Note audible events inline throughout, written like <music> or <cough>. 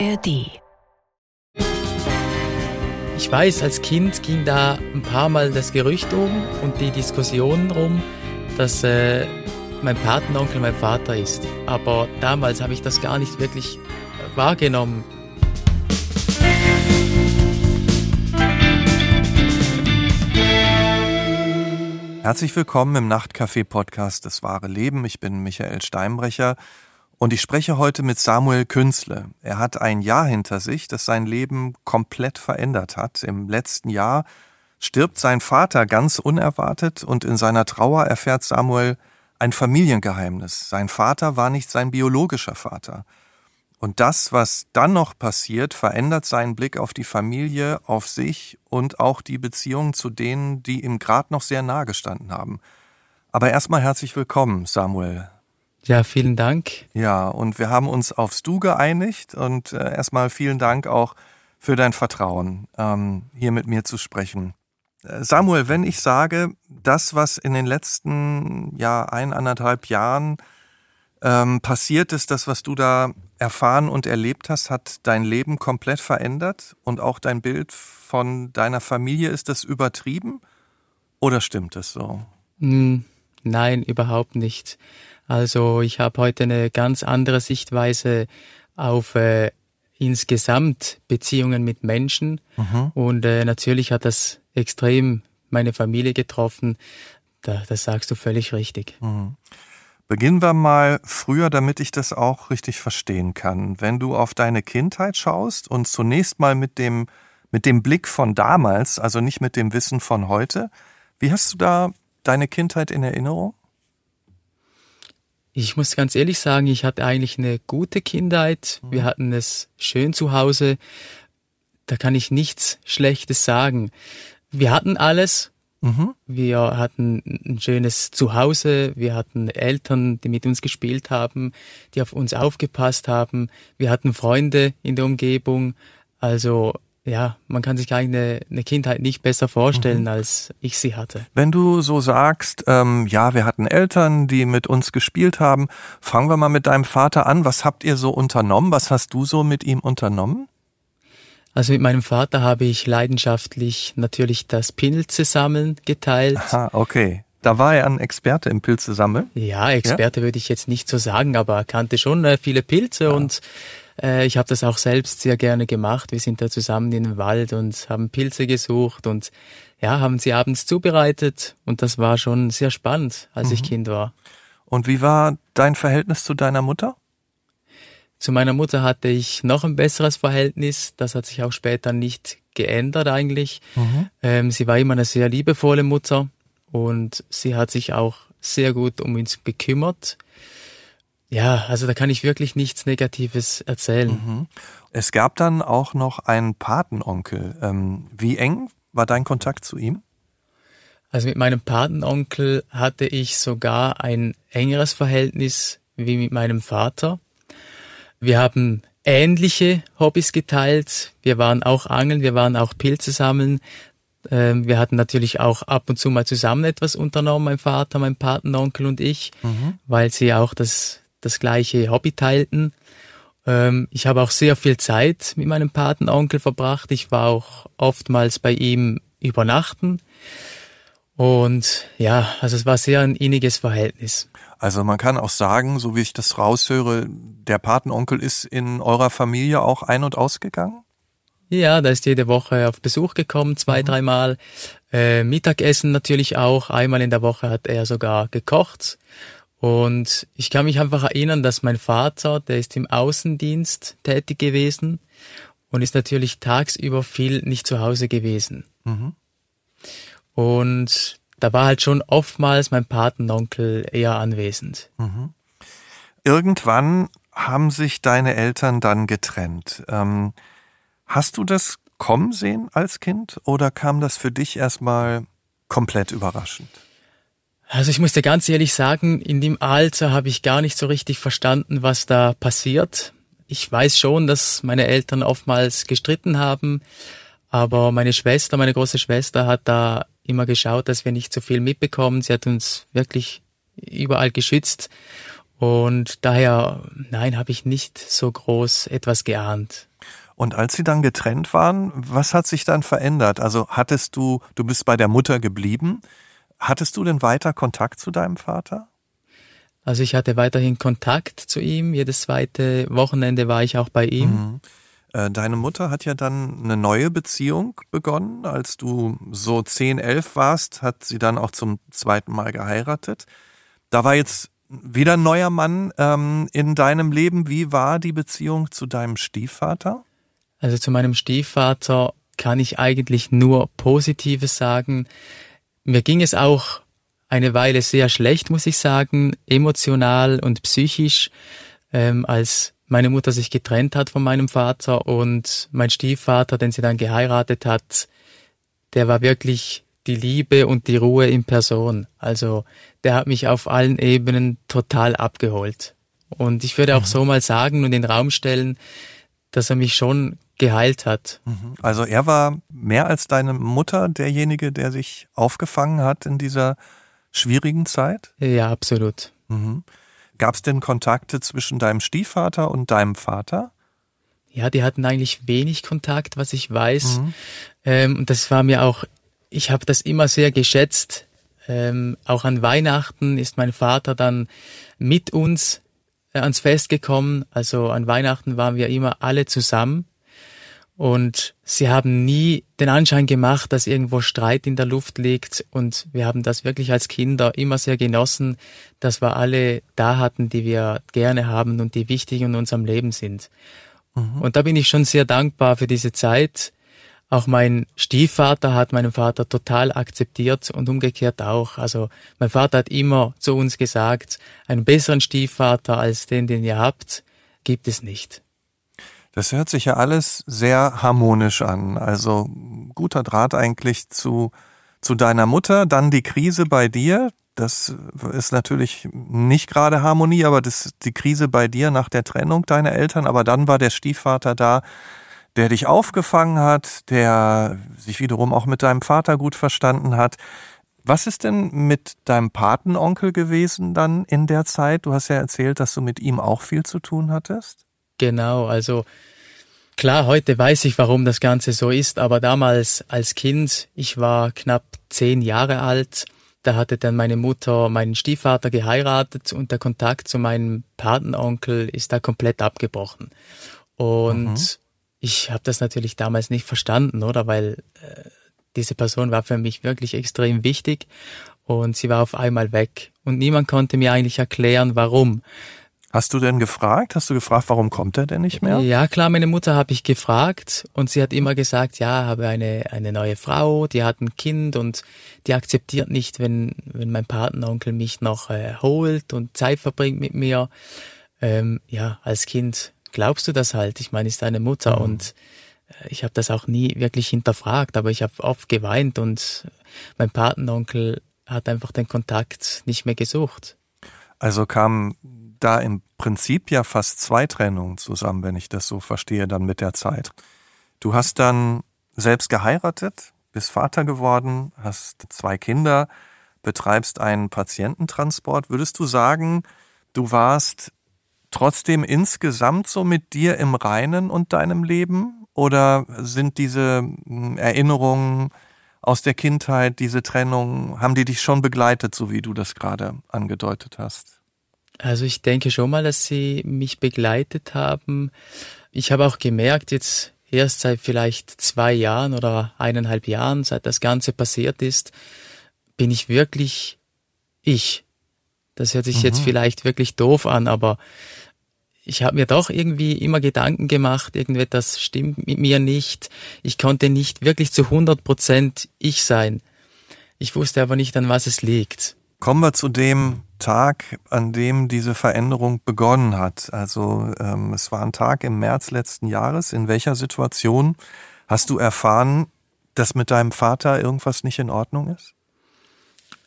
ARD. Ich weiß, als Kind ging da ein paar Mal das Gerücht um und die Diskussion rum, dass äh, mein Patenonkel mein Vater ist. Aber damals habe ich das gar nicht wirklich äh, wahrgenommen. Herzlich willkommen im Nachtcafé-Podcast Das wahre Leben. Ich bin Michael Steinbrecher und ich spreche heute mit Samuel Künzle. Er hat ein Jahr hinter sich, das sein Leben komplett verändert hat. Im letzten Jahr stirbt sein Vater ganz unerwartet und in seiner Trauer erfährt Samuel ein Familiengeheimnis. Sein Vater war nicht sein biologischer Vater. Und das, was dann noch passiert, verändert seinen Blick auf die Familie, auf sich und auch die Beziehungen zu denen, die ihm gerade noch sehr nahe gestanden haben. Aber erstmal herzlich willkommen, Samuel. Ja, vielen Dank. Ja, und wir haben uns aufs Du geeinigt und äh, erstmal vielen Dank auch für dein Vertrauen, ähm, hier mit mir zu sprechen. Äh, Samuel, wenn ich sage, das, was in den letzten ja eineinhalb Jahren ähm, passiert ist, das, was du da erfahren und erlebt hast, hat dein Leben komplett verändert und auch dein Bild von deiner Familie. Ist das übertrieben oder stimmt es so? Hm, nein, überhaupt nicht. Also ich habe heute eine ganz andere Sichtweise auf äh, insgesamt Beziehungen mit Menschen mhm. und äh, natürlich hat das extrem meine Familie getroffen. Da, das sagst du völlig richtig. Mhm. Beginnen wir mal früher, damit ich das auch richtig verstehen kann. Wenn du auf deine Kindheit schaust und zunächst mal mit dem, mit dem Blick von damals, also nicht mit dem Wissen von heute, wie hast du da deine Kindheit in Erinnerung? Ich muss ganz ehrlich sagen, ich hatte eigentlich eine gute Kindheit. Wir mhm. hatten es schön zu Hause. Da kann ich nichts Schlechtes sagen. Wir hatten alles, Mhm. Wir hatten ein schönes Zuhause, wir hatten Eltern, die mit uns gespielt haben, die auf uns aufgepasst haben, wir hatten Freunde in der Umgebung. Also ja, man kann sich eigentlich eine, Kindheit nicht besser vorstellen, mhm. als ich sie hatte. Wenn du so sagst, ähm, ja, wir hatten Eltern, die mit uns gespielt haben, fangen wir mal mit deinem Vater an. Was habt ihr so unternommen? Was hast du so mit ihm unternommen? Also mit meinem Vater habe ich leidenschaftlich natürlich das Pilze sammeln geteilt. Aha, okay. Da war er ein Experte im Pilze sammeln? Ja, Experte ja? würde ich jetzt nicht so sagen, aber er kannte schon äh, viele Pilze ja. und äh, ich habe das auch selbst sehr gerne gemacht. Wir sind da zusammen in den Wald und haben Pilze gesucht und ja, haben sie abends zubereitet und das war schon sehr spannend, als mhm. ich Kind war. Und wie war dein Verhältnis zu deiner Mutter? Zu meiner Mutter hatte ich noch ein besseres Verhältnis. Das hat sich auch später nicht geändert eigentlich. Mhm. Ähm, sie war immer eine sehr liebevolle Mutter und sie hat sich auch sehr gut um uns gekümmert. Ja, also da kann ich wirklich nichts Negatives erzählen. Mhm. Es gab dann auch noch einen Patenonkel. Ähm, wie eng war dein Kontakt zu ihm? Also mit meinem Patenonkel hatte ich sogar ein engeres Verhältnis wie mit meinem Vater. Wir haben ähnliche Hobbys geteilt. Wir waren auch angeln, wir waren auch Pilze sammeln. Ähm, wir hatten natürlich auch ab und zu mal zusammen etwas unternommen, mein Vater, mein Patenonkel und ich, mhm. weil sie auch das, das gleiche Hobby teilten. Ähm, ich habe auch sehr viel Zeit mit meinem Patenonkel verbracht. Ich war auch oftmals bei ihm übernachten. Und ja, also es war sehr ein inniges Verhältnis. Also man kann auch sagen, so wie ich das raushöre, der Patenonkel ist in eurer Familie auch ein- und ausgegangen? Ja, da ist jede Woche auf Besuch gekommen, zwei, mhm. dreimal. Äh, Mittagessen natürlich auch. Einmal in der Woche hat er sogar gekocht. Und ich kann mich einfach erinnern, dass mein Vater, der ist im Außendienst tätig gewesen und ist natürlich tagsüber viel nicht zu Hause gewesen. Mhm. Und da war halt schon oftmals mein Patenonkel eher anwesend. Mhm. Irgendwann haben sich deine Eltern dann getrennt. Ähm, hast du das kommen sehen als Kind oder kam das für dich erstmal komplett überraschend? Also ich muss dir ganz ehrlich sagen, in dem Alter habe ich gar nicht so richtig verstanden, was da passiert. Ich weiß schon, dass meine Eltern oftmals gestritten haben, aber meine Schwester, meine große Schwester hat da immer geschaut, dass wir nicht so viel mitbekommen. Sie hat uns wirklich überall geschützt. Und daher, nein, habe ich nicht so groß etwas geahnt. Und als sie dann getrennt waren, was hat sich dann verändert? Also hattest du, du bist bei der Mutter geblieben, hattest du denn weiter Kontakt zu deinem Vater? Also ich hatte weiterhin Kontakt zu ihm. Jedes zweite Wochenende war ich auch bei ihm. Mhm. Äh, deine Mutter hat ja dann eine neue Beziehung begonnen. Als du so 10, 11 warst, hat sie dann auch zum zweiten Mal geheiratet. Da war jetzt wieder ein neuer Mann ähm, in deinem Leben. Wie war die Beziehung zu deinem Stiefvater? Also zu meinem Stiefvater kann ich eigentlich nur Positives sagen. Mir ging es auch eine Weile sehr schlecht, muss ich sagen, emotional und psychisch, ähm, als meine Mutter sich getrennt hat von meinem Vater und mein Stiefvater, den sie dann geheiratet hat, der war wirklich die Liebe und die Ruhe in Person. Also der hat mich auf allen Ebenen total abgeholt. Und ich würde auch mhm. so mal sagen und in den Raum stellen, dass er mich schon geheilt hat. Mhm. Also er war mehr als deine Mutter derjenige, der sich aufgefangen hat in dieser schwierigen Zeit? Ja, absolut. Mhm. Gab es denn Kontakte zwischen deinem Stiefvater und deinem Vater? Ja, die hatten eigentlich wenig Kontakt, was ich weiß. Mhm. Ähm, und das war mir auch, ich habe das immer sehr geschätzt. Ähm, auch an Weihnachten ist mein Vater dann mit uns ans Fest gekommen. Also an Weihnachten waren wir immer alle zusammen. Und sie haben nie den Anschein gemacht, dass irgendwo Streit in der Luft liegt. Und wir haben das wirklich als Kinder immer sehr genossen, dass wir alle da hatten, die wir gerne haben und die wichtig in unserem Leben sind. Mhm. Und da bin ich schon sehr dankbar für diese Zeit. Auch mein Stiefvater hat meinen Vater total akzeptiert und umgekehrt auch. Also mein Vater hat immer zu uns gesagt, einen besseren Stiefvater als den, den ihr habt, gibt es nicht. Das hört sich ja alles sehr harmonisch an. Also guter Draht eigentlich zu, zu deiner Mutter, dann die Krise bei dir. Das ist natürlich nicht gerade Harmonie, aber das, die Krise bei dir nach der Trennung deiner Eltern. Aber dann war der Stiefvater da, der dich aufgefangen hat, der sich wiederum auch mit deinem Vater gut verstanden hat. Was ist denn mit deinem Patenonkel gewesen dann in der Zeit? Du hast ja erzählt, dass du mit ihm auch viel zu tun hattest. Genau, also klar, heute weiß ich, warum das Ganze so ist, aber damals als Kind, ich war knapp zehn Jahre alt, da hatte dann meine Mutter meinen Stiefvater geheiratet und der Kontakt zu meinem Patenonkel ist da komplett abgebrochen. Und mhm. Ich habe das natürlich damals nicht verstanden, oder? Weil äh, diese Person war für mich wirklich extrem wichtig und sie war auf einmal weg. Und niemand konnte mir eigentlich erklären, warum. Hast du denn gefragt? Hast du gefragt, warum kommt er denn nicht mehr? Ja, klar, meine Mutter habe ich gefragt und sie hat immer gesagt, ja, habe eine, eine neue Frau, die hat ein Kind und die akzeptiert nicht, wenn, wenn mein Patenonkel mich noch äh, holt und Zeit verbringt mit mir. Ähm, ja, als Kind glaubst du das halt. Ich meine, ist deine Mutter mhm. und äh, ich habe das auch nie wirklich hinterfragt, aber ich habe oft geweint und mein Patenonkel hat einfach den Kontakt nicht mehr gesucht. Also kam da im Prinzip ja fast zwei Trennungen zusammen, wenn ich das so verstehe, dann mit der Zeit. Du hast dann selbst geheiratet, bist Vater geworden, hast zwei Kinder, betreibst einen Patiententransport. Würdest du sagen, du warst trotzdem insgesamt so mit dir im Reinen und deinem Leben? Oder sind diese hm, Erinnerungen aus der Kindheit, diese Trennung, haben die dich schon begleitet, so wie du das gerade angedeutet hast? Also ich denke schon mal, dass sie mich begleitet haben. Ich habe auch gemerkt, jetzt erst seit vielleicht zwei Jahren oder eineinhalb Jahren, seit das Ganze passiert ist, bin ich wirklich ich. Das hört sich mhm. jetzt vielleicht wirklich doof an, aber ich habe mir doch irgendwie immer Gedanken gemacht, irgendetwas stimmt mit mir nicht. Ich konnte nicht wirklich zu 100 Prozent ich sein. Ich wusste aber nicht, an was es liegt. Kommen wir zu dem Tag, an dem diese Veränderung begonnen hat. Also ähm, es war ein Tag im März letzten Jahres. In welcher Situation hast du erfahren, dass mit deinem Vater irgendwas nicht in Ordnung ist?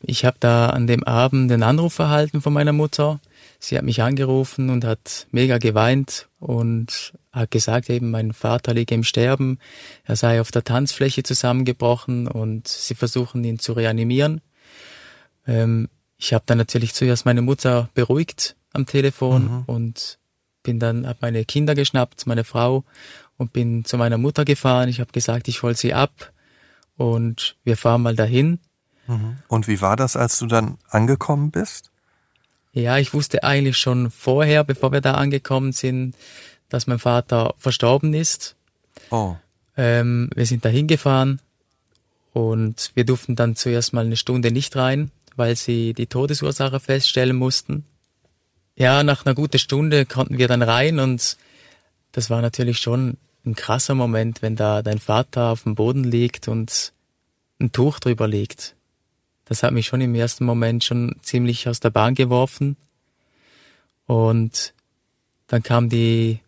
Ich habe da an dem Abend den Anruf erhalten von meiner Mutter. Sie hat mich angerufen und hat mega geweint und hat gesagt, eben mein Vater liege im Sterben, er sei auf der Tanzfläche zusammengebrochen und sie versuchen ihn zu reanimieren. Ähm, ich habe dann natürlich zuerst meine Mutter beruhigt am Telefon mhm. und bin dann, habe meine Kinder geschnappt, meine Frau und bin zu meiner Mutter gefahren. Ich habe gesagt, ich hol sie ab und wir fahren mal dahin. Mhm. Und wie war das, als du dann angekommen bist? Ja, ich wusste eigentlich schon vorher, bevor wir da angekommen sind, dass mein Vater verstorben ist. Oh. Ähm, wir sind da hingefahren und wir durften dann zuerst mal eine Stunde nicht rein, weil sie die Todesursache feststellen mussten. Ja, nach einer guten Stunde konnten wir dann rein und das war natürlich schon ein krasser Moment, wenn da dein Vater auf dem Boden liegt und ein Tuch drüber liegt. Das hat mich schon im ersten Moment schon ziemlich aus der Bahn geworfen. Und dann kam die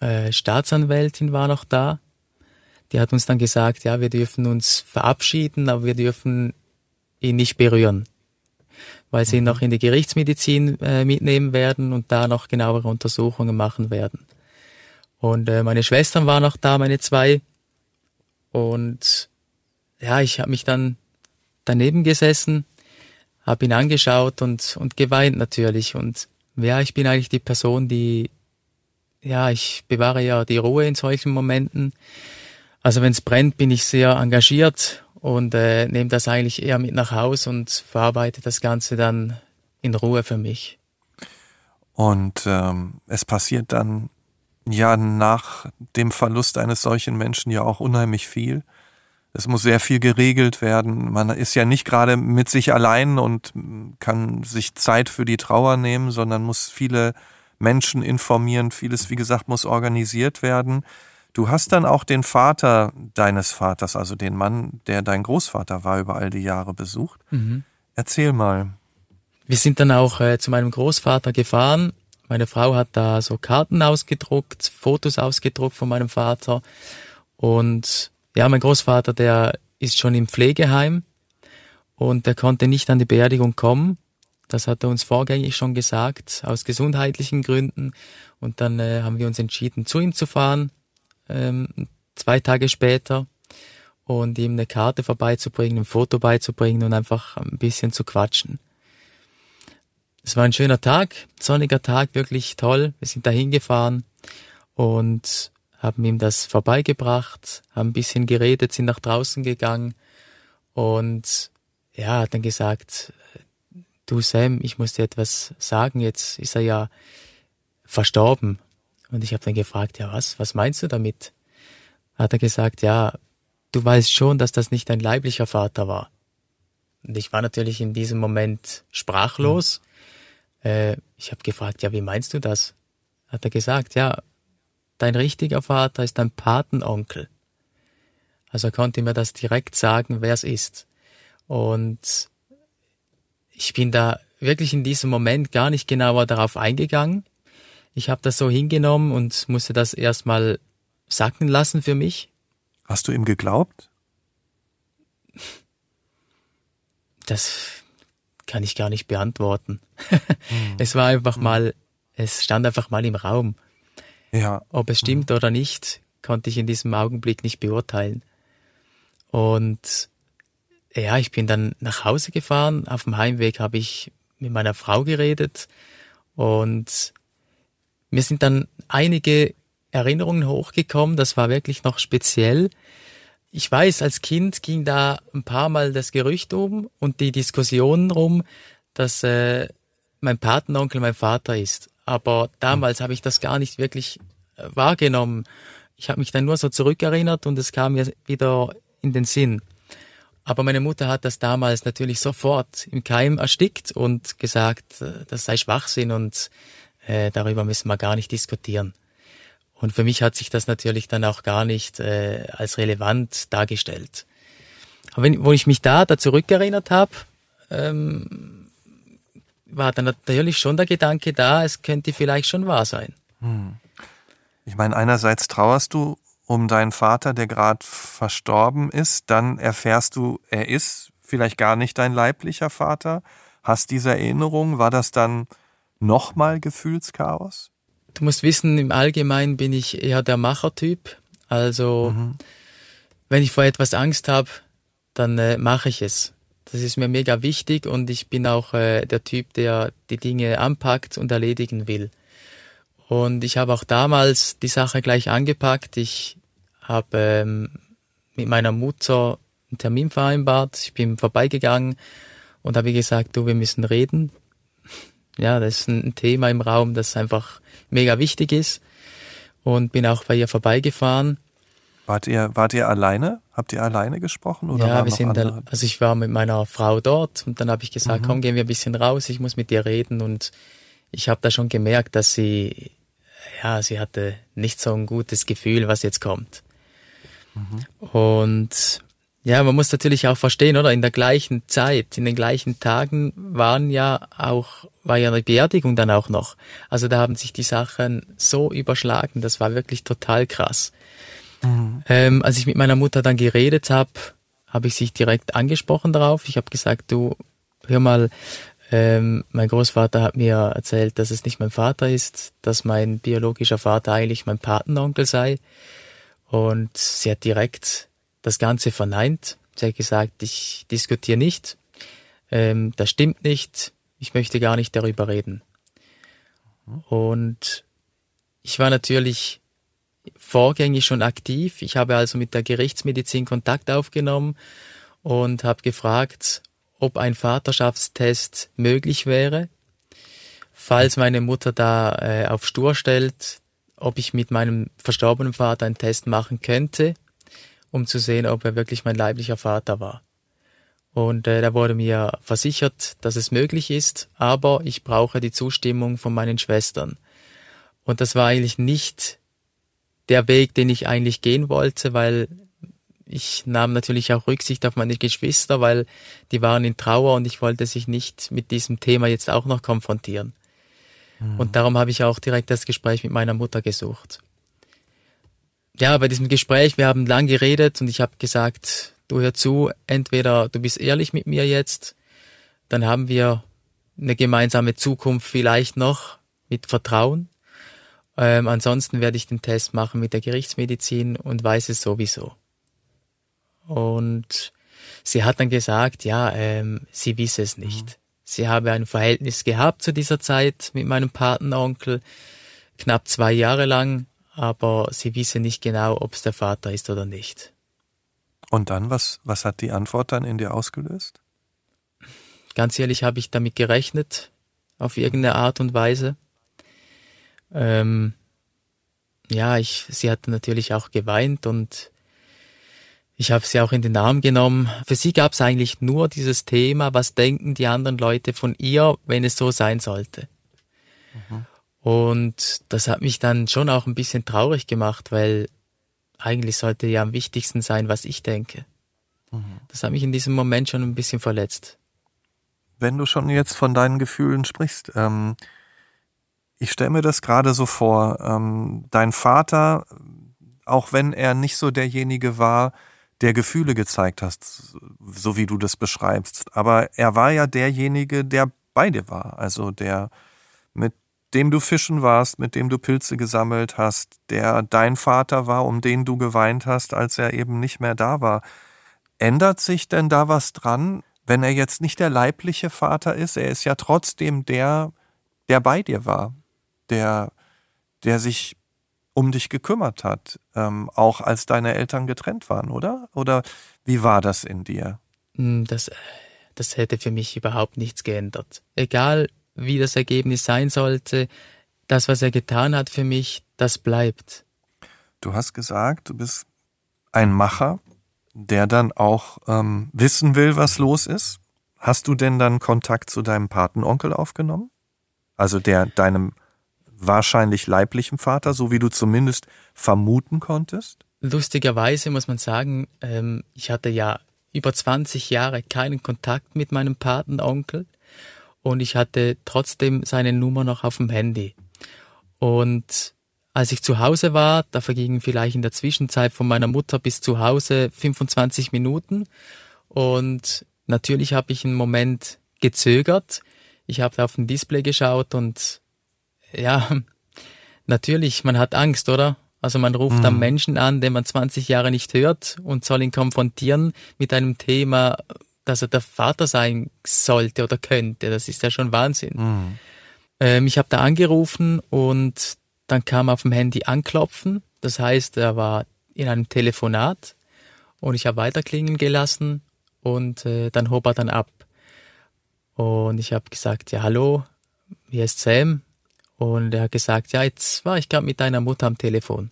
äh, Staatsanwältin war noch da. Die hat uns dann gesagt, ja, wir dürfen uns verabschieden, aber wir dürfen ihn nicht berühren weil sie ihn noch in die Gerichtsmedizin äh, mitnehmen werden und da noch genauere Untersuchungen machen werden. Und äh, meine Schwestern waren noch da, meine zwei. Und ja, ich habe mich dann daneben gesessen, habe ihn angeschaut und, und geweint natürlich. Und ja, ich bin eigentlich die Person, die, ja, ich bewahre ja die Ruhe in solchen Momenten. Also wenn es brennt, bin ich sehr engagiert und äh, nehme das eigentlich eher mit nach Haus und verarbeite das Ganze dann in Ruhe für mich. Und ähm, es passiert dann ja nach dem Verlust eines solchen Menschen ja auch unheimlich viel. Es muss sehr viel geregelt werden. Man ist ja nicht gerade mit sich allein und kann sich Zeit für die Trauer nehmen, sondern muss viele Menschen informieren. Vieles, wie gesagt, muss organisiert werden. Du hast dann auch den Vater deines Vaters, also den Mann, der dein Großvater war, über all die Jahre besucht. Mhm. Erzähl mal. Wir sind dann auch äh, zu meinem Großvater gefahren. Meine Frau hat da so Karten ausgedruckt, Fotos ausgedruckt von meinem Vater. Und ja, mein Großvater, der ist schon im Pflegeheim und der konnte nicht an die Beerdigung kommen. Das hat er uns vorgängig schon gesagt, aus gesundheitlichen Gründen. Und dann äh, haben wir uns entschieden, zu ihm zu fahren ähm, zwei Tage später und ihm eine Karte vorbeizubringen, ein Foto beizubringen und einfach ein bisschen zu quatschen. Es war ein schöner Tag, sonniger Tag, wirklich toll. Wir sind da hingefahren und haben ihm das vorbeigebracht, haben ein bisschen geredet, sind nach draußen gegangen und ja, hat dann gesagt, du Sam, ich muss dir etwas sagen, jetzt ist er ja verstorben. Und ich habe dann gefragt, ja was, was meinst du damit? Hat er gesagt, ja, du weißt schon, dass das nicht dein leiblicher Vater war. Und ich war natürlich in diesem Moment sprachlos. Mhm. Äh, ich habe gefragt, ja, wie meinst du das? Hat er gesagt, ja, dein richtiger Vater ist dein Patenonkel. Also er konnte mir das direkt sagen, wer es ist. Und ich bin da wirklich in diesem Moment gar nicht genauer darauf eingegangen. Ich habe das so hingenommen und musste das erstmal sacken lassen für mich. Hast du ihm geglaubt? Das kann ich gar nicht beantworten. hm. <laughs> Es war einfach mal, es stand einfach mal im Raum. Ja. Ob es stimmt hm. oder nicht, konnte ich in diesem Augenblick nicht beurteilen. Und ja, ich bin dann nach Hause gefahren. Auf dem Heimweg habe ich mit meiner Frau geredet und mir sind dann einige Erinnerungen hochgekommen, das war wirklich noch speziell. Ich weiß, als Kind ging da ein paar Mal das Gerücht um und die Diskussion rum, dass äh, mein Patenonkel mein Vater ist. Aber damals habe ich das gar nicht wirklich äh, wahrgenommen. Ich habe mich dann nur so zurückerinnert und es kam mir wieder in den Sinn. Aber meine Mutter hat das damals natürlich sofort im Keim erstickt und gesagt, äh, das sei Schwachsinn und äh, darüber müssen wir gar nicht diskutieren. Und für mich hat sich das natürlich dann auch gar nicht äh, als relevant dargestellt. Aber wenn, wo ich mich da, da zurückerinnert habe, ähm, war dann natürlich schon der Gedanke da, es könnte vielleicht schon wahr sein. Hm. Ich meine, einerseits trauerst du um deinen Vater, der gerade verstorben ist, dann erfährst du, er ist vielleicht gar nicht dein leiblicher Vater. Hast diese Erinnerung, war das dann nochmal Gefühlschaos? Du musst wissen, im Allgemeinen bin ich eher der Machertyp. Also, mhm. wenn ich vor etwas Angst habe, dann äh, mache ich es. Das ist mir mega wichtig und ich bin auch äh, der Typ, der die Dinge anpackt und erledigen will. Und ich habe auch damals die Sache gleich angepackt. Ich habe ähm, mit meiner Mutter einen Termin vereinbart. Ich bin vorbeigegangen und habe gesagt, du, wir müssen reden. <laughs> Ja, das ist ein Thema im Raum, das einfach mega wichtig ist. Und bin auch bei ihr vorbeigefahren. Wart ihr, wart ihr alleine? Habt ihr alleine gesprochen? Oder ja, wir sind, da, also ich war mit meiner Frau dort und dann habe ich gesagt, mhm. komm, gehen wir ein bisschen raus, ich muss mit dir reden und ich habe da schon gemerkt, dass sie, ja, sie hatte nicht so ein gutes Gefühl, was jetzt kommt. Mhm. Und ja, man muss natürlich auch verstehen, oder? In der gleichen Zeit, in den gleichen Tagen waren ja auch, war ja eine Beerdigung dann auch noch. Also da haben sich die Sachen so überschlagen, das war wirklich total krass. Mhm. Ähm, als ich mit meiner Mutter dann geredet habe, habe ich sich direkt angesprochen darauf. Ich habe gesagt, du, hör mal, ähm, mein Großvater hat mir erzählt, dass es nicht mein Vater ist, dass mein biologischer Vater eigentlich mein Patenonkel sei. Und sie hat direkt das Ganze verneint. Sie hat gesagt, ich diskutiere nicht, ähm, das stimmt nicht, ich möchte gar nicht darüber reden. Und ich war natürlich vorgängig schon aktiv. Ich habe also mit der Gerichtsmedizin Kontakt aufgenommen und habe gefragt, ob ein Vaterschaftstest möglich wäre, falls meine Mutter da äh, auf Stur stellt, ob ich mit meinem verstorbenen Vater einen Test machen könnte um zu sehen, ob er wirklich mein leiblicher Vater war. Und äh, da wurde mir versichert, dass es möglich ist, aber ich brauche die Zustimmung von meinen Schwestern. Und das war eigentlich nicht der Weg, den ich eigentlich gehen wollte, weil ich nahm natürlich auch Rücksicht auf meine Geschwister, weil die waren in Trauer und ich wollte sich nicht mit diesem Thema jetzt auch noch konfrontieren. Mhm. Und darum habe ich auch direkt das Gespräch mit meiner Mutter gesucht ja, bei diesem Gespräch, wir haben lang geredet und ich habe gesagt, du hör zu, entweder du bist ehrlich mit mir jetzt, dann haben wir eine gemeinsame Zukunft vielleicht noch mit Vertrauen. Ähm, ansonsten werde ich den Test machen mit der Gerichtsmedizin und weiß es sowieso. Und sie hat dann gesagt, ja, ähm, sie wisse es nicht. Mhm. Sie habe ein Verhältnis gehabt zu dieser Zeit mit meinem Patenonkel, knapp zwei Jahre lang aber sie wissen nicht genau, ob es der Vater ist oder nicht. Und dann, was, was hat die Antwort dann in dir ausgelöst? Ganz ehrlich habe ich damit gerechnet, auf irgendeine Art und Weise. Ähm, ja, ich, sie hat natürlich auch geweint und ich habe sie auch in den Arm genommen. Für sie gab es eigentlich nur dieses Thema, was denken die anderen Leute von ihr, wenn es so sein sollte. Mhm. Und das hat mich dann schon auch ein bisschen traurig gemacht, weil eigentlich sollte ja am wichtigsten sein, was ich denke. Mhm. Das hat mich in diesem Moment schon ein bisschen verletzt. Wenn du schon jetzt von deinen Gefühlen sprichst, ähm, ich stelle mir das gerade so vor, ähm, dein Vater, auch wenn er nicht so derjenige war, der Gefühle gezeigt hast, so wie du das beschreibst, aber er war ja derjenige, der bei dir war, also der mit dem du fischen warst, mit dem du Pilze gesammelt hast, der dein Vater war, um den du geweint hast, als er eben nicht mehr da war. Ändert sich denn da was dran, wenn er jetzt nicht der leibliche Vater ist? Er ist ja trotzdem der, der bei dir war, der, der sich um dich gekümmert hat, ähm, auch als deine Eltern getrennt waren, oder? Oder wie war das in dir? Hm, das, das hätte für mich überhaupt nichts geändert. Egal wie das Ergebnis sein sollte, das, was er getan hat für mich, das bleibt. Du hast gesagt, du bist ein Macher, der dann auch ähm, wissen will, was los ist. Hast du denn dann Kontakt zu deinem Patenonkel aufgenommen? Also der deinem wahrscheinlich leiblichen Vater, so wie du zumindest vermuten konntest? Lustigerweise muss man sagen, ähm, ich hatte ja über 20 Jahre keinen Kontakt mit meinem Patenonkel und ich hatte trotzdem seine Nummer noch auf dem Handy. Und als ich zu Hause war, da vergingen vielleicht in der Zwischenzeit von meiner Mutter bis zu Hause 25 Minuten und natürlich habe ich einen Moment gezögert. Ich habe auf dem Display geschaut und ja, natürlich, man hat Angst, oder? Also man ruft mhm. am Menschen an, den man 20 Jahre nicht hört und soll ihn konfrontieren mit einem Thema, dass er der Vater sein sollte oder könnte. Das ist ja schon Wahnsinn. Mhm. Ähm, ich habe da angerufen und dann kam auf dem Handy anklopfen. Das heißt, er war in einem Telefonat und ich habe weiterklingen gelassen und äh, dann hob er dann ab. Und ich habe gesagt, ja hallo, hier ist Sam. Und er hat gesagt, ja, jetzt war ich gerade mit deiner Mutter am Telefon.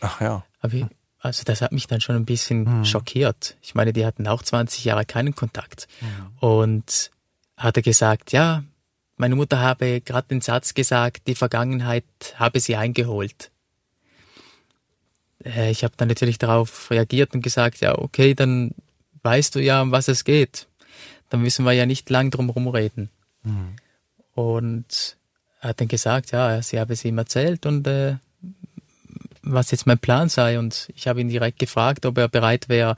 Ach ja. Aber also das hat mich dann schon ein bisschen hm. schockiert. Ich meine, die hatten auch 20 Jahre keinen Kontakt. Hm. Und hat er gesagt, ja, meine Mutter habe gerade den Satz gesagt, die Vergangenheit habe sie eingeholt. Äh, ich habe dann natürlich darauf reagiert und gesagt, ja, okay, dann weißt du ja, um was es geht. Dann müssen wir ja nicht lang drum rumreden. Mhm. Und er hat dann gesagt, ja, sie habe es ihm erzählt und äh, was jetzt mein Plan sei. Und ich habe ihn direkt gefragt, ob er bereit wäre,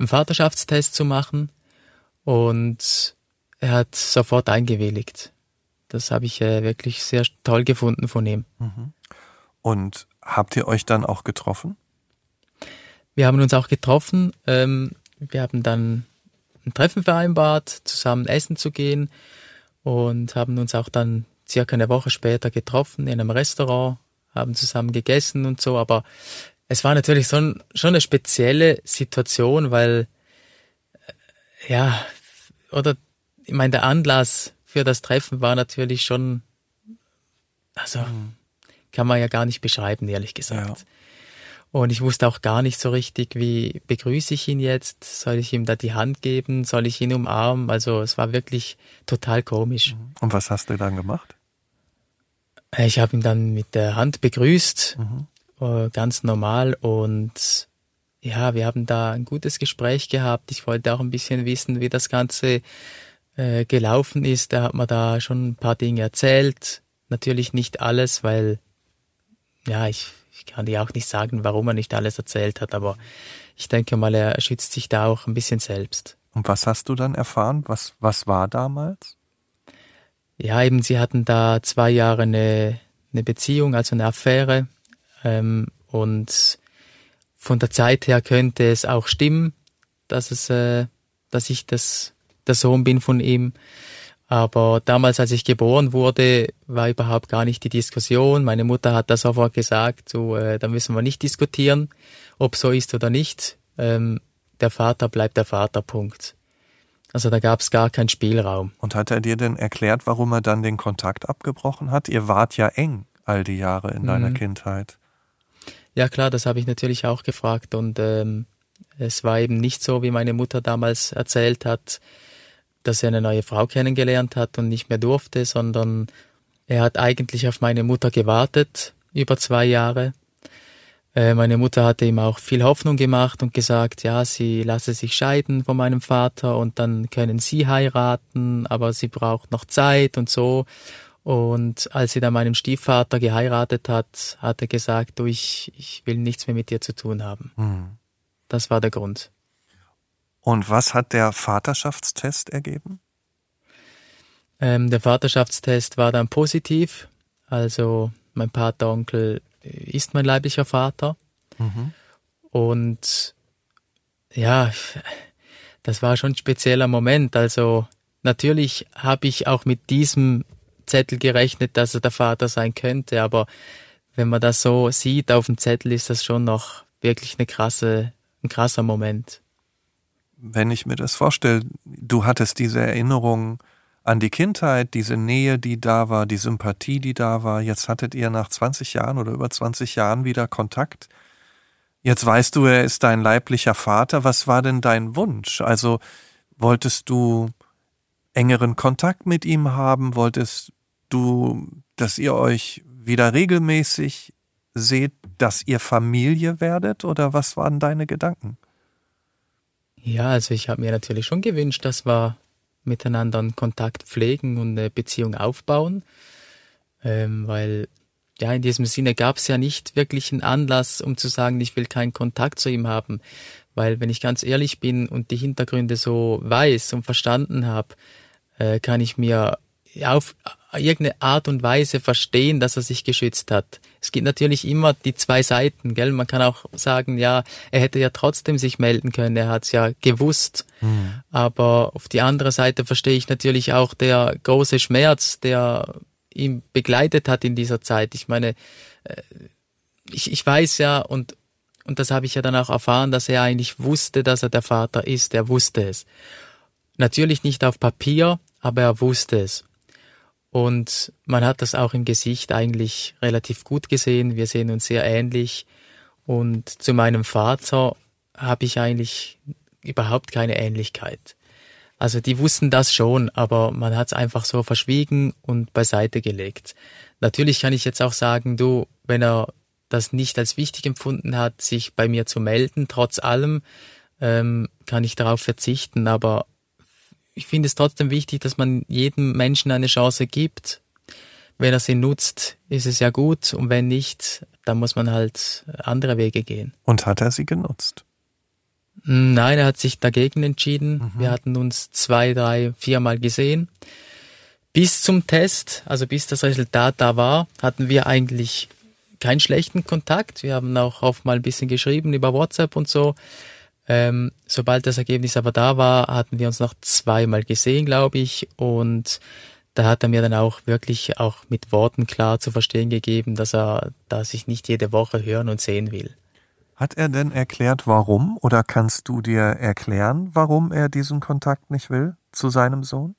einen Vaterschaftstest zu machen. Und er hat sofort eingewilligt. Das habe ich äh, wirklich sehr toll gefunden von ihm. Mhm. Und habt ihr euch dann auch getroffen? Wir haben uns auch getroffen. Ähm, wir haben dann ein Treffen vereinbart, zusammen essen zu gehen und haben uns auch dann circa eine Woche später getroffen in einem Restaurant, haben zusammen gegessen und so, aber es war natürlich so schon eine spezielle Situation, weil äh, ja, oder ich meine, der Anlass für das Treffen war natürlich schon, also mhm. kann man ja gar nicht beschreiben, ehrlich gesagt. Ja. Und ich wusste auch gar nicht so richtig, wie begrüße ich ihn jetzt? Soll ich ihm da die Hand geben? Soll ich ihn umarmen? Also es war wirklich total komisch. Mhm. Und was hast du dann gemacht? Äh, ich habe ihn dann mit der Hand begrüßt, mhm. Äh, ganz normal. Und ja, wir haben da ein gutes Gespräch gehabt. Ich wollte auch ein bisschen wissen, wie das Ganze äh, gelaufen ist. Er hat mir da schon ein paar Dinge erzählt. Natürlich nicht alles, weil ja, ich ich kann dir auch nicht sagen, warum er nicht alles erzählt hat, aber ich denke mal, er schützt sich da auch ein bisschen selbst. Und was hast du dann erfahren? Was, was war damals? Ja, eben, sie hatten da zwei Jahre eine, eine Beziehung, also eine Affäre. Ähm, und von der Zeit her könnte es auch stimmen, dass es, äh, dass ich das, der Sohn bin von ihm. Aber damals, als ich geboren wurde, war überhaupt gar nicht die Diskussion. Meine Mutter hat da sofort gesagt, so, äh, da müssen wir nicht diskutieren, ob so ist oder nicht. Ähm, der Vater bleibt der Vater, Punkt. Also da gab es gar keinen Spielraum. Und hat er dir denn erklärt, warum er dann den Kontakt abgebrochen hat? Ihr wart ja eng all die Jahre in deiner mhm. Kindheit. Ja klar, das habe ich natürlich auch gefragt und ähm, es war eben nicht so, wie meine Mutter damals erzählt hat, dass er eine neue Frau kennengelernt hat und nicht mehr durfte, sondern er hat eigentlich auf meine Mutter gewartet, über zwei Jahre. Äh, meine Mutter hatte ihm auch viel Hoffnung gemacht und gesagt, ja, sie lasse sich scheiden von meinem Vater und dann können sie heiraten, aber sie braucht noch Zeit und so. Und als sie dann meinem Stiefvater geheiratet hat, hat er gesagt, du, ich, ich will nichts mehr mit dir zu tun haben. Hm. Das war der Grund. Und was hat der Vaterschaftstest ergeben? Ähm, der Vaterschaftstest war dann positiv. Also mein Pateronkel ist mein leiblicher Vater. Mhm. Und ja, das war schon ein spezieller Moment. Also natürlich habe ich auch mit diesem Zettel gerechnet, dass er der Vater sein könnte, aber wenn man das so sieht auf dem Zettel, ist das schon noch wirklich eine krasse, ein krasser Moment wenn ich mir das vorstelle, du hattest diese Erinnerung an die Kindheit, diese Nähe, die da war, die Sympathie, die da war. Jetzt hattet ihr nach 20 Jahren oder über 20 Jahren wieder Kontakt. Jetzt weißt du, er ist dein leiblicher Vater. Was war denn dein Wunsch? Also wolltest du engeren Kontakt mit ihm haben? Wolltest du, dass ihr euch wieder regelmäßig seht, dass ihr Familie werdet? Oder was waren deine Gedanken? Ja, also ich habe mir natürlich schon gewünscht, dass wir miteinander einen Kontakt pflegen und eine Beziehung aufbauen, ähm, weil ja, in diesem Sinne gab es ja nicht wirklich einen Anlass, um zu sagen, ich will keinen Kontakt zu ihm haben. Weil wenn ich ganz ehrlich bin und die Hintergründe so weiß und verstanden habe, äh, kann ich mir auf, irgendeine Art und Weise verstehen, dass er sich geschützt hat. Es gibt natürlich immer die zwei Seiten, gell? Man kann auch sagen, ja, er hätte ja trotzdem sich melden können, er hat's ja gewusst. Mhm. Aber auf die andere Seite verstehe ich natürlich auch der große Schmerz, der ihn begleitet hat in dieser Zeit. Ich meine, äh, ich, ich weiß ja und und das habe ich ja dann auch erfahren, dass er eigentlich wusste, dass er der Vater ist. Er wusste es. Natürlich nicht auf Papier, aber er wusste es. Und man hat das auch im Gesicht eigentlich relativ gut gesehen. Wir sehen uns sehr ähnlich. Und zu meinem Vater habe ich eigentlich überhaupt keine Ähnlichkeit. Also die wussten das schon, aber man hat es einfach so verschwiegen und beiseite gelegt. Natürlich kann ich jetzt auch sagen, du, wenn er das nicht als wichtig empfunden hat, sich bei mir zu melden, trotz allem ähm, kann ich darauf verzichten, aber ich finde es trotzdem wichtig, dass man jedem Menschen eine Chance gibt. Wenn er sie nutzt, ist es ja gut und wenn nicht, dann muss man halt andere Wege gehen. Und hat er sie genutzt? Nein, er hat sich dagegen entschieden. Mhm. Wir hatten uns zwei, drei, viermal gesehen. Bis zum Test, also bis das Resultat da war, hatten wir eigentlich keinen schlechten Kontakt. Wir haben auch oft mal ein bisschen geschrieben über WhatsApp und so. Ähm, sobald das Ergebnis aber da war, hatten wir uns noch zweimal gesehen, glaube ich, und da hat er mir dann auch wirklich auch mit Worten klar zu verstehen gegeben, dass er, dass ich nicht jede Woche hören und sehen will. Hat er denn erklärt, warum? Oder kannst du dir erklären, warum er diesen Kontakt nicht will zu seinem Sohn?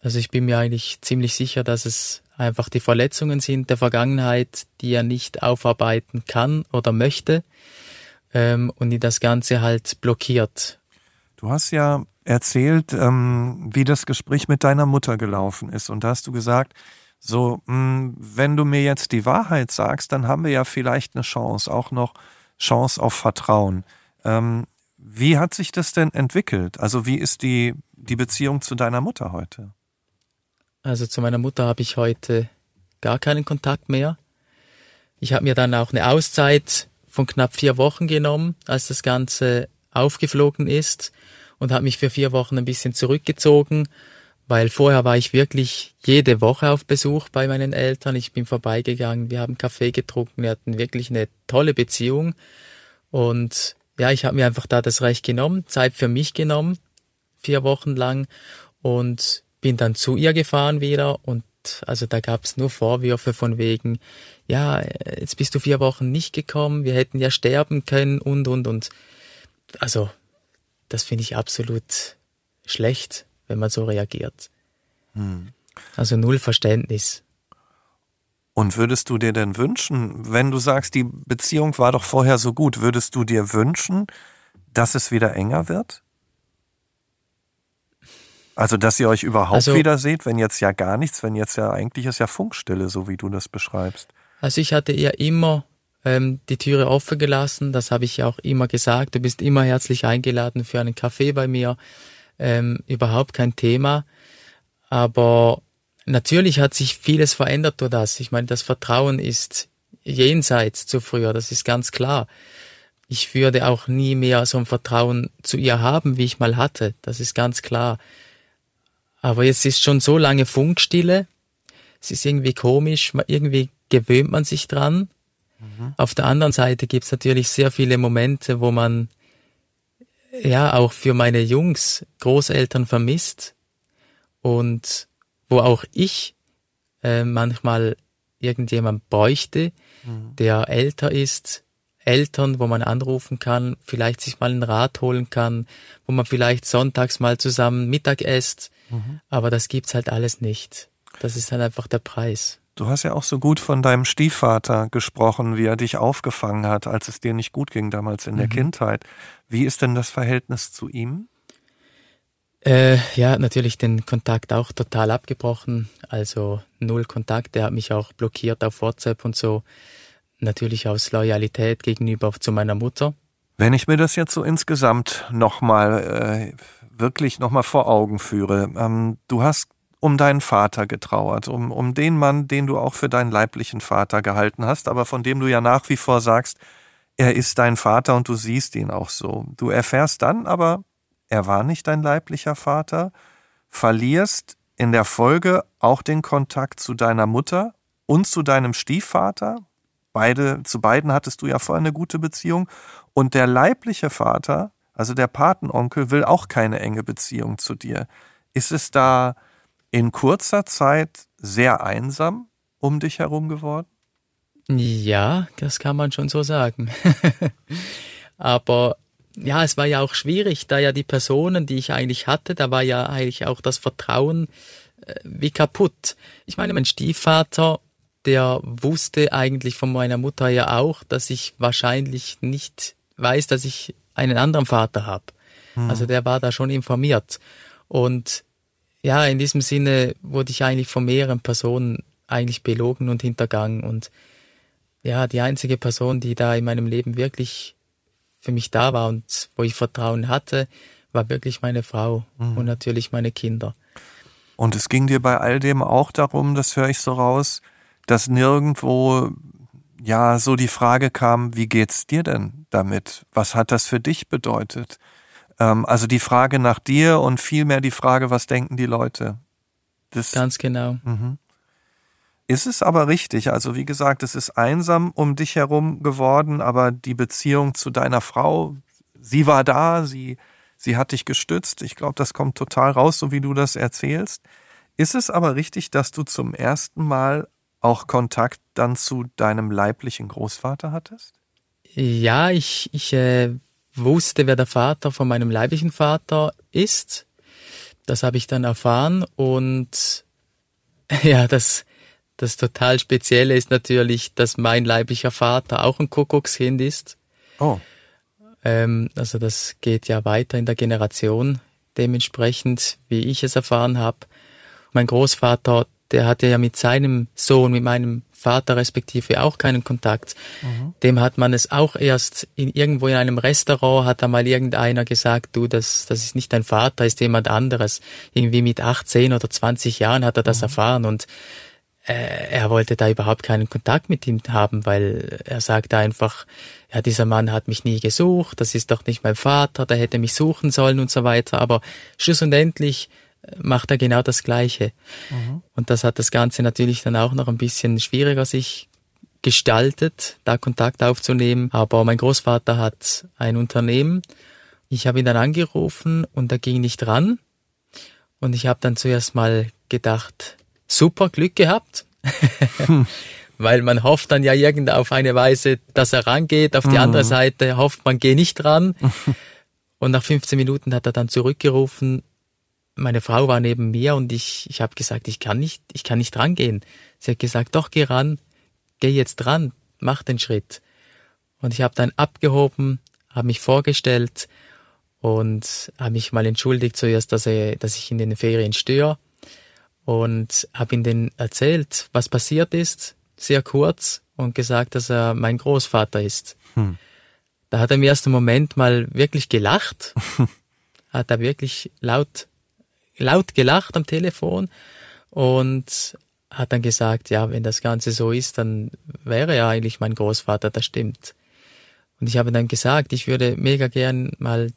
Also ich bin mir eigentlich ziemlich sicher, dass es einfach die Verletzungen sind der Vergangenheit, die er nicht aufarbeiten kann oder möchte ähm, und die das Ganze halt blockiert. Du hast ja erzählt, ähm, wie das Gespräch mit deiner Mutter gelaufen ist und da hast du gesagt, so, mh, hm, wenn du mir jetzt die Wahrheit sagst, dann haben wir ja vielleicht eine Chance, auch noch Chance auf Vertrauen. Ähm, wie hat sich das denn entwickelt? Also wie ist die, die Beziehung zu deiner Mutter heute? Also zu meiner Mutter habe ich heute gar keinen Kontakt mehr. Ich habe mir dann auch eine Auszeit von knapp vier Wochen genommen, als das Ganze aufgeflogen ist und habe mich für vier Wochen ein bisschen zurückgezogen, weil vorher war ich wirklich jede Woche auf Besuch bei meinen Eltern. Ich bin vorbeigegangen, wir haben Kaffee getrunken, wir hatten wirklich eine tolle Beziehung und ja, ich habe mir einfach da das Recht genommen, Zeit für mich genommen, vier Wochen lang und bin dann zu ihr gefahren wieder und also da gab es nur Vorwürfe von wegen, ja, jetzt bist du vier Wochen nicht gekommen, wir hätten ja sterben können und und und. Also das finde ich absolut schlecht, wenn man so reagiert. Hm. Also null Verständnis. Und würdest du dir denn wünschen, wenn du sagst, die Beziehung war doch vorher so gut, würdest du dir wünschen, dass es wieder enger wird? Also, dass ihr euch überhaupt also, wieder seht, wenn jetzt ja gar nichts, wenn jetzt ja eigentlich ist ja Funkstille, so wie du das beschreibst. Also ich hatte ihr immer ähm, die Türe offen gelassen, das habe ich ja auch immer gesagt. Du bist immer herzlich eingeladen für einen Kaffee bei mir. Ähm, überhaupt kein Thema. Aber natürlich hat sich vieles verändert durch das. Ich meine, das Vertrauen ist jenseits zu früher, das ist ganz klar. Ich würde auch nie mehr so ein Vertrauen zu ihr haben, wie ich mal hatte. Das ist ganz klar. Aber jetzt ist schon so lange Funkstille. Es ist irgendwie komisch, irgendwie gewöhnt man sich dran. Mhm. Auf der anderen Seite gibt es natürlich sehr viele Momente, wo man ja auch für meine Jungs Großeltern vermisst und wo auch ich äh, manchmal irgendjemand bräuchte, mhm. der älter ist, Eltern, wo man anrufen kann, vielleicht sich mal einen Rat holen kann, wo man vielleicht sonntags mal zusammen Mittag esst, Mhm. Aber das gibt's halt alles nicht. Das ist dann einfach der Preis. Du hast ja auch so gut von deinem Stiefvater gesprochen, wie er dich aufgefangen hat, als es dir nicht gut ging damals in der mhm. Kindheit. Wie ist denn das Verhältnis zu ihm? Äh, ja, natürlich den Kontakt auch total abgebrochen. Also null Kontakt. Er hat mich auch blockiert auf WhatsApp und so. Natürlich aus Loyalität gegenüber zu meiner Mutter. Wenn ich mir das jetzt so insgesamt nochmal äh, wirklich nochmal vor Augen führe. Ähm, du hast um deinen Vater getrauert, um, um den Mann, den du auch für deinen leiblichen Vater gehalten hast, aber von dem du ja nach wie vor sagst, er ist dein Vater und du siehst ihn auch so. Du erfährst dann aber, er war nicht dein leiblicher Vater, verlierst in der Folge auch den Kontakt zu deiner Mutter und zu deinem Stiefvater. Beide, zu beiden hattest du ja vorher eine gute Beziehung. Und der leibliche Vater, also der Patenonkel, will auch keine enge Beziehung zu dir. Ist es da in kurzer Zeit sehr einsam um dich herum geworden? Ja, das kann man schon so sagen. <laughs> Aber ja, es war ja auch schwierig, da ja die Personen, die ich eigentlich hatte, da war ja eigentlich auch das Vertrauen äh, wie kaputt. Ich meine, mein Stiefvater, der wusste eigentlich von meiner Mutter ja auch, dass ich wahrscheinlich nicht weiß, dass ich einen anderen Vater habe. Hm. Also der war da schon informiert. Und ja, in diesem Sinne wurde ich eigentlich von mehreren Personen eigentlich belogen und hintergangen. Und ja, die einzige Person, die da in meinem Leben wirklich für mich da war und wo ich Vertrauen hatte, war wirklich meine Frau mhm. und natürlich meine Kinder. Und es ging dir bei all dem auch darum, das höre ich so raus, dass nirgendwo ja so die Frage kam, wie geht's dir denn damit? Was hat das für dich bedeutet? Ähm, also die Frage nach dir und vielmehr die Frage, was denken die Leute? Das, Ganz genau. Mhm. Ist es aber richtig? Also wie gesagt, es ist einsam um dich herum geworden, aber die Beziehung zu deiner Frau, sie war da, sie, sie hat dich gestützt. Ich glaube, das kommt total raus, so wie du das erzählst. Ist es aber richtig, dass du zum ersten Mal auch Kontakt dann zu deinem leiblichen Großvater hattest? Ja, ich, ich äh, wusste, wer der Vater von meinem leiblichen Vater ist. Das habe ich dann erfahren und <laughs> ja, das, das total Spezielle ist natürlich, dass mein leiblicher Vater auch ein Kuckuckskind ist. Oh. Ähm, also das geht ja weiter in der Generation, dementsprechend, wie ich es erfahren habe. Mein Großvater, der hatte ja mit seinem Sohn, mit meinem Vater respektive auch keinen Kontakt. Mhm. Dem hat man es auch erst in irgendwo in einem Restaurant hat da mal irgendeiner gesagt, du, das, das ist nicht dein Vater, ist jemand anderes. Irgendwie mit 18 oder 20 Jahren hat er das mhm. erfahren und äh, er wollte da überhaupt keinen Kontakt mit ihm haben, weil er sagte einfach, ja, dieser Mann hat mich nie gesucht, das ist doch nicht mein Vater, der hätte mich suchen sollen und so weiter. Aber schlussendlich macht er genau das Gleiche. Mhm. Und das hat das Ganze natürlich dann auch noch ein bisschen schwieriger sich gestaltet, da Kontakt aufzunehmen. Aber mein Großvater hat ein Unternehmen. Ich habe ihn dann angerufen und er ging nicht ran. Und ich habe dann zuerst mal gedacht, super Glück gehabt. <laughs> Weil man hofft dann ja irgend auf eine Weise, dass er rangeht. Auf die mhm. andere Seite hofft man, geh nicht ran. <laughs> und nach 15 Minuten hat er dann zurückgerufen. Meine Frau war neben mir und ich, ich habe gesagt, ich kann nicht, ich kann nicht rangehen. Sie hat gesagt, doch, geh ran, geh jetzt dran, mach den Schritt. Und ich habe dann abgehoben, habe mich vorgestellt und habe mich mal entschuldigt zuerst, dass, er, dass ich in den Ferien störe und habe ihm dann erzählt, was passiert ist, sehr kurz und gesagt, dass er mein Großvater ist. Hm. Da hat er im ersten Moment mal wirklich gelacht, <laughs> hat er wirklich laut, laut gelacht am Telefon und hat dann gesagt, ja, wenn das Ganze so ist, dann wäre er eigentlich mein Großvater, das stimmt. Und ich habe dann gesagt, ich würde mega gern mal,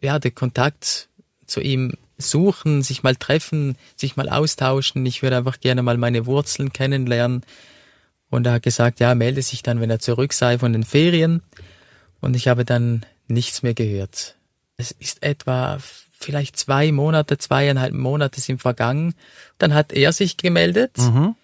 ja, den Kontakt zu ihm suchen, sich mal treffen, sich mal austauschen. Ich würde einfach gerne mal meine Wurzeln kennenlernen. Und er hat gesagt, ja, melde sich dann, wenn er zurück sei von den Ferien. Und ich habe dann nichts mehr gehört. Es ist etwa vielleicht zwei Monate, zweieinhalb Monate sind vergangen. Dann hat er sich gemeldet. Mhm.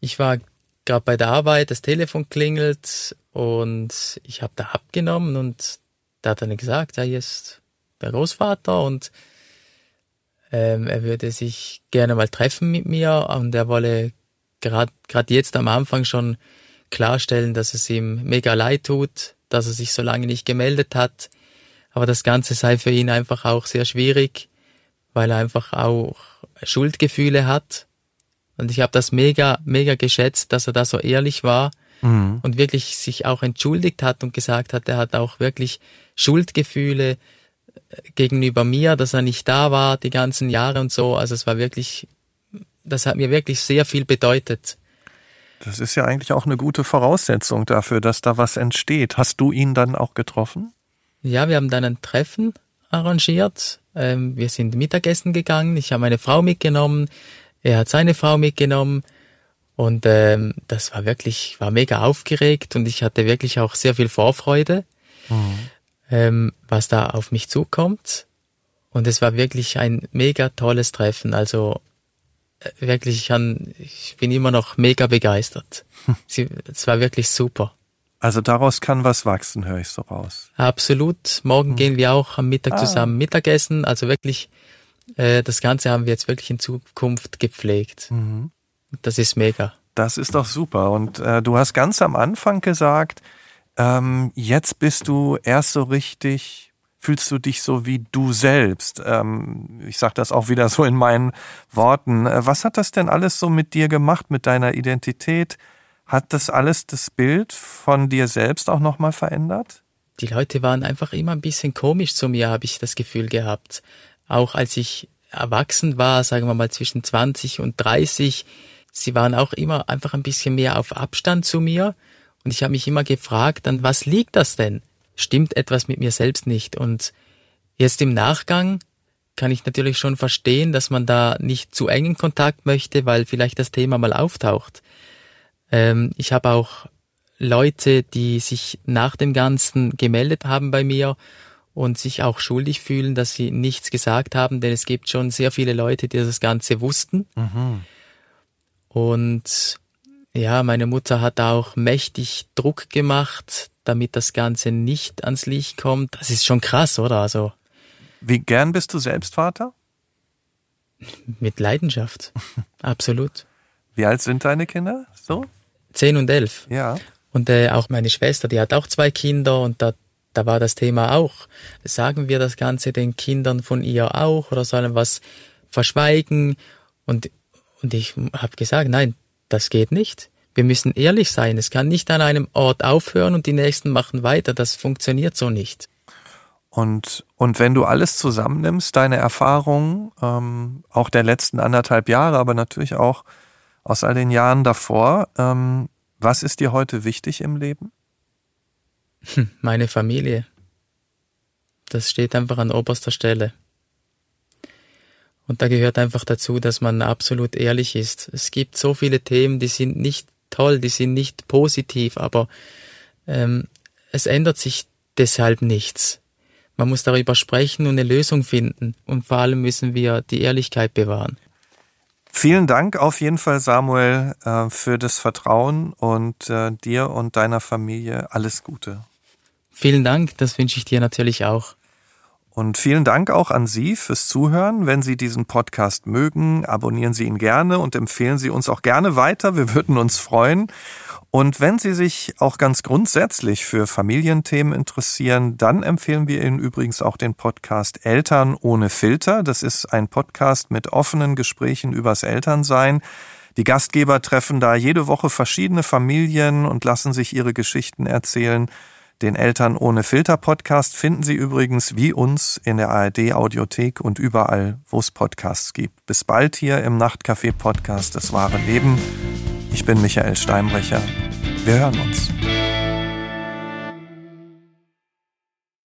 Ich war gerade bei der Arbeit, das Telefon klingelt und ich habe da abgenommen und da hat er gesagt, ja, hier ist der Großvater und ähm, er würde sich gerne mal treffen mit mir und er wolle gerade jetzt am Anfang schon klarstellen, dass es ihm mega leid tut, dass er sich so lange nicht gemeldet hat. Aber das Ganze sei für ihn einfach auch sehr schwierig, weil er einfach auch Schuldgefühle hat. Und ich habe das mega, mega geschätzt, dass er da so ehrlich war mhm. und wirklich sich auch entschuldigt hat und gesagt hat, er hat auch wirklich Schuldgefühle, gegenüber mir, dass er nicht da war die ganzen Jahre und so. Also es war wirklich, das hat mir wirklich sehr viel bedeutet. Das ist ja eigentlich auch eine gute Voraussetzung dafür, dass da was entsteht. Hast du ihn dann auch getroffen? Ja, wir haben dann ein Treffen arrangiert. Ähm, wir sind Mittagessen gegangen. Ich habe meine Frau mitgenommen. Er hat seine Frau mitgenommen. Und ähm, das war wirklich, war mega aufgeregt und ich hatte wirklich auch sehr viel Vorfreude, mhm. ähm, was da auf mich zukommt. Und es war wirklich ein mega tolles Treffen. Also äh, wirklich, ich, kann, ich bin immer noch mega begeistert. <laughs> Sie, es war wirklich super. Also daraus kann was wachsen, höre ich so raus. Absolut. Morgen mhm. gehen wir auch am Mittag ah. zusammen Mittagessen. Also wirklich, äh, das Ganze haben wir jetzt wirklich in Zukunft gepflegt. Mhm. Das ist mega. Das ist doch super. Und äh, du hast ganz am Anfang gesagt, ähm, jetzt bist du erst so richtig, fühlst du dich so wie du selbst. Ähm, ich sage das auch wieder so in meinen Worten. Äh, was hat das denn alles so mit dir gemacht, mit deiner Identität? Hat das alles das Bild von dir selbst auch nochmal verändert? Die Leute waren einfach immer ein bisschen komisch zu mir, habe ich das Gefühl gehabt. Auch als ich erwachsen war, sagen wir mal zwischen 20 und 30, sie waren auch immer einfach ein bisschen mehr auf Abstand zu mir. Und ich habe mich immer gefragt, dann was liegt das denn? Stimmt etwas mit mir selbst nicht? Und jetzt im Nachgang kann ich natürlich schon verstehen, dass man da nicht zu engen Kontakt möchte, weil vielleicht das Thema mal auftaucht. Ähm, ich habe auch Leute, die sich nach dem Ganzen gemeldet haben bei mir und sich auch schuldig fühlen, dass sie nichts gesagt haben, denn es gibt schon sehr viele Leute, die das Ganze wussten. Mhm. Und ja, meine Mutter hat auch mächtig Druck gemacht, damit das Ganze nicht ans Licht kommt. Das ist schon krass, oder? Also. Wie gern bist du selbst Vater? Mit Leidenschaft. <laughs> Absolut. Wie alt sind deine Kinder? So? Zehn und elf. Ja. Und äh, auch meine Schwester, die hat auch zwei Kinder und da, da war das Thema auch. Sagen wir das Ganze den Kindern von ihr auch oder sollen was verschweigen? Und, und ich habe gesagt, nein, das geht nicht. Wir müssen ehrlich sein. Es kann nicht an einem Ort aufhören und die nächsten machen weiter. Das funktioniert so nicht. Und, und wenn du alles zusammennimmst, deine Erfahrungen, ähm, auch der letzten anderthalb Jahre, aber natürlich auch aus all den Jahren davor, ähm, was ist dir heute wichtig im Leben? Hm, meine Familie. Das steht einfach an oberster Stelle. Und da gehört einfach dazu, dass man absolut ehrlich ist. Es gibt so viele Themen, die sind nicht toll, die sind nicht positiv, aber ähm, es ändert sich deshalb nichts. Man muss darüber sprechen und eine Lösung finden. Und vor allem müssen wir die Ehrlichkeit bewahren. Vielen Dank auf jeden Fall, Samuel, äh, für das Vertrauen und äh, dir und deiner Familie alles Gute. Vielen Dank, das wünsche ich dir natürlich auch. Und vielen Dank auch an Sie fürs Zuhören. Wenn Sie diesen Podcast mögen, abonnieren Sie ihn gerne und empfehlen Sie uns auch gerne weiter. Wir würden uns freuen. Und wenn Sie sich auch ganz grundsätzlich für Familienthemen interessieren, dann empfehlen wir Ihnen übrigens auch den Podcast Eltern ohne Filter. Das ist ein Podcast mit offenen Gesprächen übers Elternsein. Die Gastgeber treffen da jede Woche verschiedene Familien und lassen sich ihre Geschichten erzählen. Den Eltern ohne Filter Podcast finden Sie übrigens wie uns in der ARD Audiothek und überall, wo es Podcasts gibt. Bis bald hier im Nachtcafé Podcast Das wahre Leben. Ich bin Michael Steinbrecher. Wir hören uns.